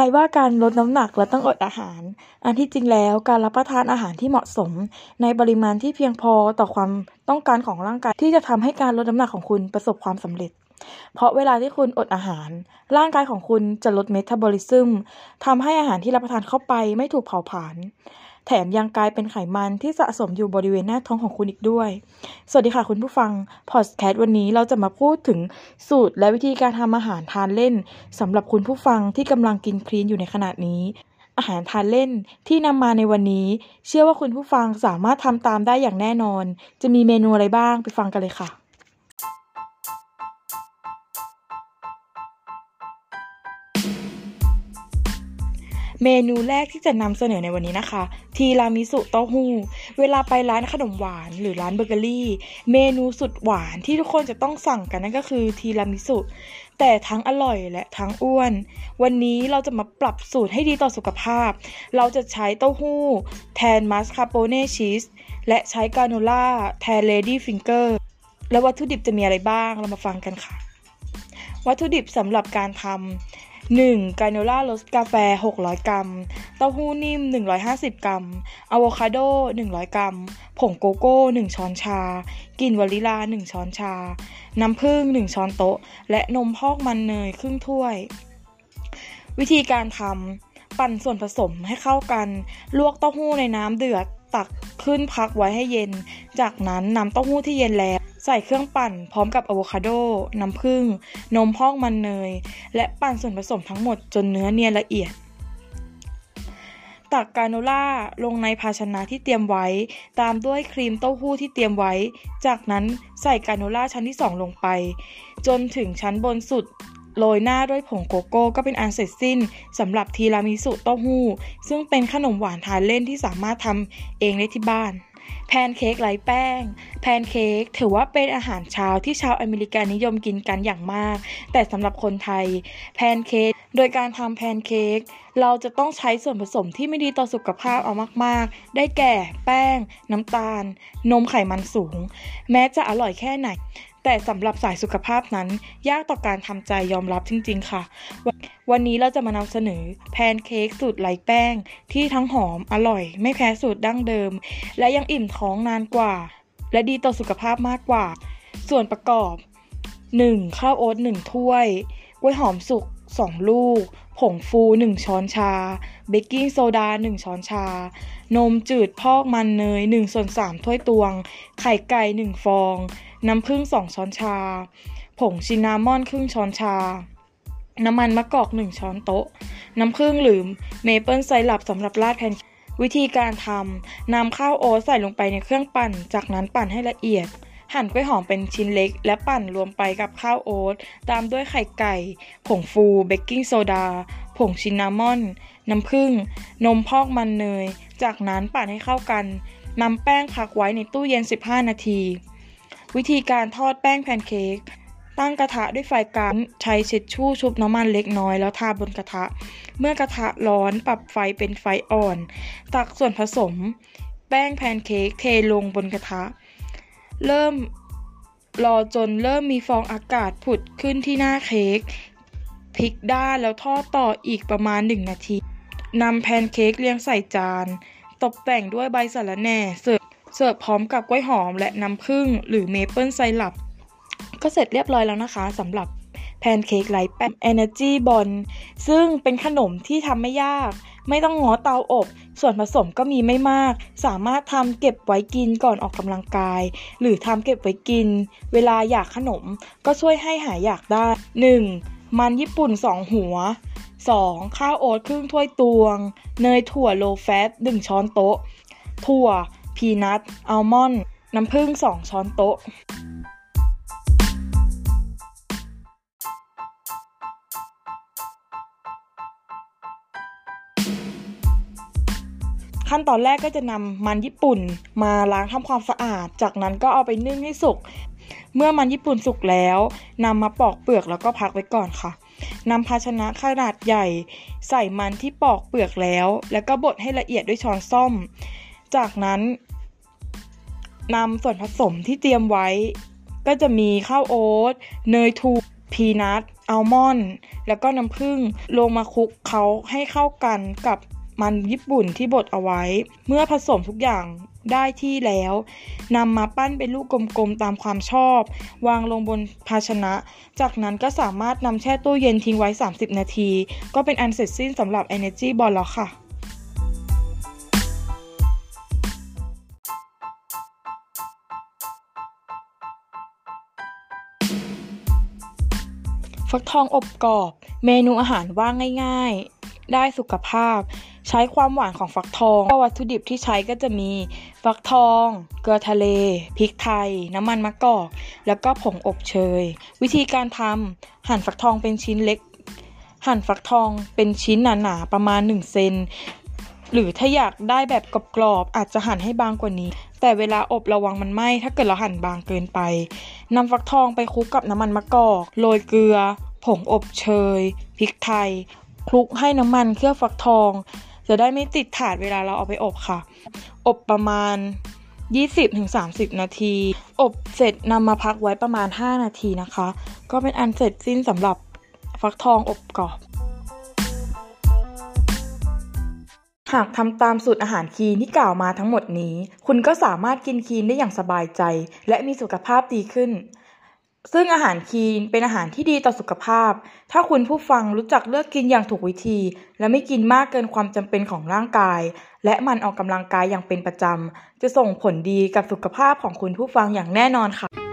รว่าการลดน้ำหนักและต้องอดอาหาร อันที่จริงแล้วการรับประทานอาหารที่เหมาะสม ในปริมาณที่เพียงพอต่อความต้องการของร่างกาย ที่จะทำให้การลดน้ำหนักของคุณประสบความสำเร็จ เพราะเวลาที่คุณอดอาหาร ร่างกายของคุณจะลดเมตาบอลิซึมทำให้อาหารที่รับประทานเข้าไปไม่ถูกเผาผลาญ แถมยังกลายเป็นไขมันที่สะสมอยู่บริเวณหน้าท้องของคุณอีกด้วย สวัสดีค่ะคุณผู้ฟัง พอดแคสต์วันนี้เราจะมาพูดถึงสูตรและวิธีการทำอาหารทานเล่นสำหรับคุณผู้ฟังที่กำลังกินคลีนอยู่ในขณะนี้อาหารทานเล่นที่นำมาในวันนี้ เชื่อว่าคุณผู้ฟังสามารถทำตามได้อย่างแน่นอน จะมีเมนูอะไรบ้างไปฟังกันเลยค่ะ เมนูแรกที่จะนำเสนอในวันนี้นะคะ ทีรามิสุเต้าหู้ เวลาไปร้านขนมหวานหรือร้านเบเกอรี่ เมนูสุดหวานที่ทุกคนจะต้องสั่งกันนั่นก็คือทีรามิสุ แต่ทั้งอร่อยและทั้งอ้วน วันนี้เราจะมาปรับสูตรให้ดีต่อสุขภาพ เราจะใช้เต้าหู้ แทน mascarpone cheese และใช้กราโนล่าแทน ladyfinger และวัตถุดิบจะมีอะไรบ้างเรามาฟังกันค่ะ วัตถุดิบสำหรับการทำ 1. กราโนล่ารสกาแฟ 600 กรัม เต้าหู้นิ่ม 150 กรัมอะโวคาโด 100 กรัม ผงโกโก้ 1 ช้อนชา กลิ่นวานิลลา 1 ช้อนชา น้ำผึ้ง 1 ช้อนโต๊ะ และนมพร่องมันเนยครึ่งถ้วย วิธีการทำ ปั่นส่วนผสมให้เข้ากัน ลวกเต้าหู้ในน้ำเดือด ตักขึ้นพักไว้ให้เย็น จากนั้นนำเต้าหู้ที่เย็นแล้ว ใส่เครื่องปั่นพร้อมกับอะโวคาโด น้ำผึ้ง นมพร่องมันเนย และปั่นส่วนผสมทั้งหมดจนเนื้อเนียนละเอียด ตักกราโนล่าลงในภาชนะที่เตรียมไว้ ตามด้วยครีมเต้าหู้ที่เตรียมไว้ จากนั้นใส่กราโนล่าชั้นที่ 2 ลงไป จนถึงชั้นบนสุดโรยหน้าด้วยผงโกโก้ก็เป็นอันเสร็จสิ้นสำหรับทีรามิสุเต้าหู้ ซึ่งเป็นขนมหวานทานเล่นที่สามารถทำเองได้ที่บ้าน แพนเค้กไร้แป้ง แพนเค้กถือว่าเป็นอาหารเช้าที่ชาวอเมริกันนิยมกินกันอย่างมาก แต่สำหรับคนไทย แพนเค้ก โดยการทำแพนเค้ก เราจะต้องใช้ส่วนผสมที่ไม่ดีต่อสุขภาพเอามากๆ ได้แก่ แป้ง น้ำตาล นมไขมันสูง แม้จะอร่อยแค่ไหน แต่สำหรับสายสุขภาพนั้น ยากต่อการทำใจยอมรับจริง ๆ ค่ะ วันนี้เราจะมานำเสนอแพนเค้กสูตรไร้แป้ง ที่ทั้งหอมอร่อย ไม่แพ้สูตรดั้งเดิม และยังอิ่มท้องนานกว่า และดีต่อสุขภาพมากกว่า ส่วนประกอบ 1. ข้าวโอ๊ต1ถ้วยกล้วยหอมสุก2 ลูก ผงฟู 1 ช้อนชา เบกกิ้งโซดา 1 ช้อนชา นมจืดพร่องมันเนย1ส่วน3ถ้วยตวง ไข่ไก่ 1 ฟอง น้ำผึ้ง 2 ช้อนชา ผง cinnamon ครึ่งช้อนชา น้ำมันมะกอก 1 ช้อนโต๊ะ น้ำผึ้งหรือ maple syrup สำหรับราดแผ่นวิธีการทนำข้าวโอ๊ตใส่ลงไปในเครื่องปั่น จากนั้นปั่นให้ละเอียด หั่นกล้วยหอมเป็นชิ้นเล็ก และปั่นรวมไปกับข้าวโอ๊ตตามด้วยไข่ไก่ ผงฟูเบกกิ้งโซดา ผง cinnamon น้ำผึ้ง นมพร่องมันเนย จากนั้นปั่นให้เข้ากันนำแป้งพักไว้ในตู้เย็น 15 นาที วิธีการทอดแป้งแพนเค้กตั้งกระทะด้วยไฟกลางใช้ทิชชู่ชุบน้ำมันเล็กน้อยแล้วทาบนกระทะ เมื่อกระทะร้อนปรับไฟเป็นไฟอ่อน ตักส่วนผสม แป้งแพนเค้กเทลงบนกระทะ เริ่มรอจนเริ่มมีฟองอากาศผุดขึ้นที่หน้าเค้กพลิกด้านแล้วทอดต่ออีกประมาณ 1 นาทีนำแพนเค้กเรียงใส่จาน ตกแต่งด้วยใบสะระแหน่เสิร์ฟ เสิร์ฟพร้อมกับกล้วยหอมและน้ำผึ้งหรือเมเปิลไซรัปก็เสร็จเรียบร้อยแล้วนะคะสำหรับแพนเค้กไร้แป้ง Energy b o n ซึ่งเป็นขนมที่ทำไม่ยาก ไม่ต้องง้อเตาอบ ส่วนผสมก็มีไม่มาก สามารถทำเก็บไว้กินก่อนออกกำลังกาย หรือทำเก็บไว้กิน เวลาอยากขนมก็ช่วยให้หายอยากได้ 1. มันญี่ปุ่น 2 หัว 2. ข้าวโอ๊ตครึ่งถ้วยตวง เนยถั่วโลแฟต1ช้อนโต๊ะ ถั่ว พีนัทอัลมอนด์น้ำผึ้ง 2 ช้อนโต๊ะ ขั้นตอนแรกก็จะนำมันญี่ปุ่นมาล้างทำความสะอาด จากนั้นก็เอาไปนึ่งให้สุก เมื่อมันญี่ปุ่นสุกแล้วนำมาปอกเปลือกแล้วก็พักไว้ก่อนค่ะนำภาชนะขนาดใหญ่ ใส่มันที่ปอกเปลือกแล้ว แล้วก็บดให้ละเอียดด้วยช้อนส้อม จากนั้นนำส่วนผสมที่เตรียมไว้ ก็จะมีข้าวโอ๊ตเนยถั่วพีนัทอัลมอนด์แล้วก็น้ำผึ้งลงมาคลุกเขาให้เข้ากันกับมันญี่ปุ่นที่บดเอาไว้ เมื่อผสมทุกอย่างได้ที่แล้วนำมาปั้นเป็นลูกกลมๆตามความชอบ วางลงบนภาชนะ จากนั้นก็สามารถนำแช่ตู้เย็นทิ้งไว้ 30 นาที ก็เป็นอันเสร็จสิ้นสำหรับ Energy Ball แล้วค่ะ ฟักทองอบกรอบ เมนูอาหารว่างง่าย ๆ ได้สุขภาพ ใช้ความหวานของฟักทองวัตถุดิบที่ใช้ก็จะมี ฟักทอง เกลือทะเล พริกไทย น้ำมันมะกอก แล้วก็ผงอบเชย วิธีการทำหั่นฟักทองเป็นชิ้นเล็ก หั่นฟักทองเป็นชิ้นหนาๆประมาณ 1 เซนหรือถ้าอยากได้แบบกรอบๆอาจจะหั่นให้บางกว่านี้ แต่เวลาอบระวังมันไหม้ถ้าเกิดเราหั่นบางเกินไปนำฟักทองไปคลุกกับน้ำมันมะกอกโรยเกลือ ผงอบเชยพริกไทย คลุกให้น้ำมันเคลือบฟักทอง จะได้ไม่ติดถาดเวลาเราเอาไปอบค่ะ อบประมาณ 20-30 นาที อบเสร็จนำมาพักไว้ประมาณ 5 นาทีนะคะ ก็เป็นอันเสร็จสิ้นสำหรับฟักทองอบกรอบ หากทำตามสูตรอาหารคีนที่กล่าวมาทั้งหมดนี้ คุณก็สามารถกินคีนได้อย่างสบายใจ และมีสุขภาพดีขึ้น ซึ่งอาหารคีนเป็นอาหารที่ดีต่อสุขภาพ ถ้าคุณผู้ฟังรู้จักเลือกกินอย่างถูกวิธี และไม่กินมากเกินความจำเป็นของร่างกาย และมันออกกำลังกายอย่างเป็นประจำ จะส่งผลดีกับสุขภาพของคุณผู้ฟังอย่างแน่นอนค่ะ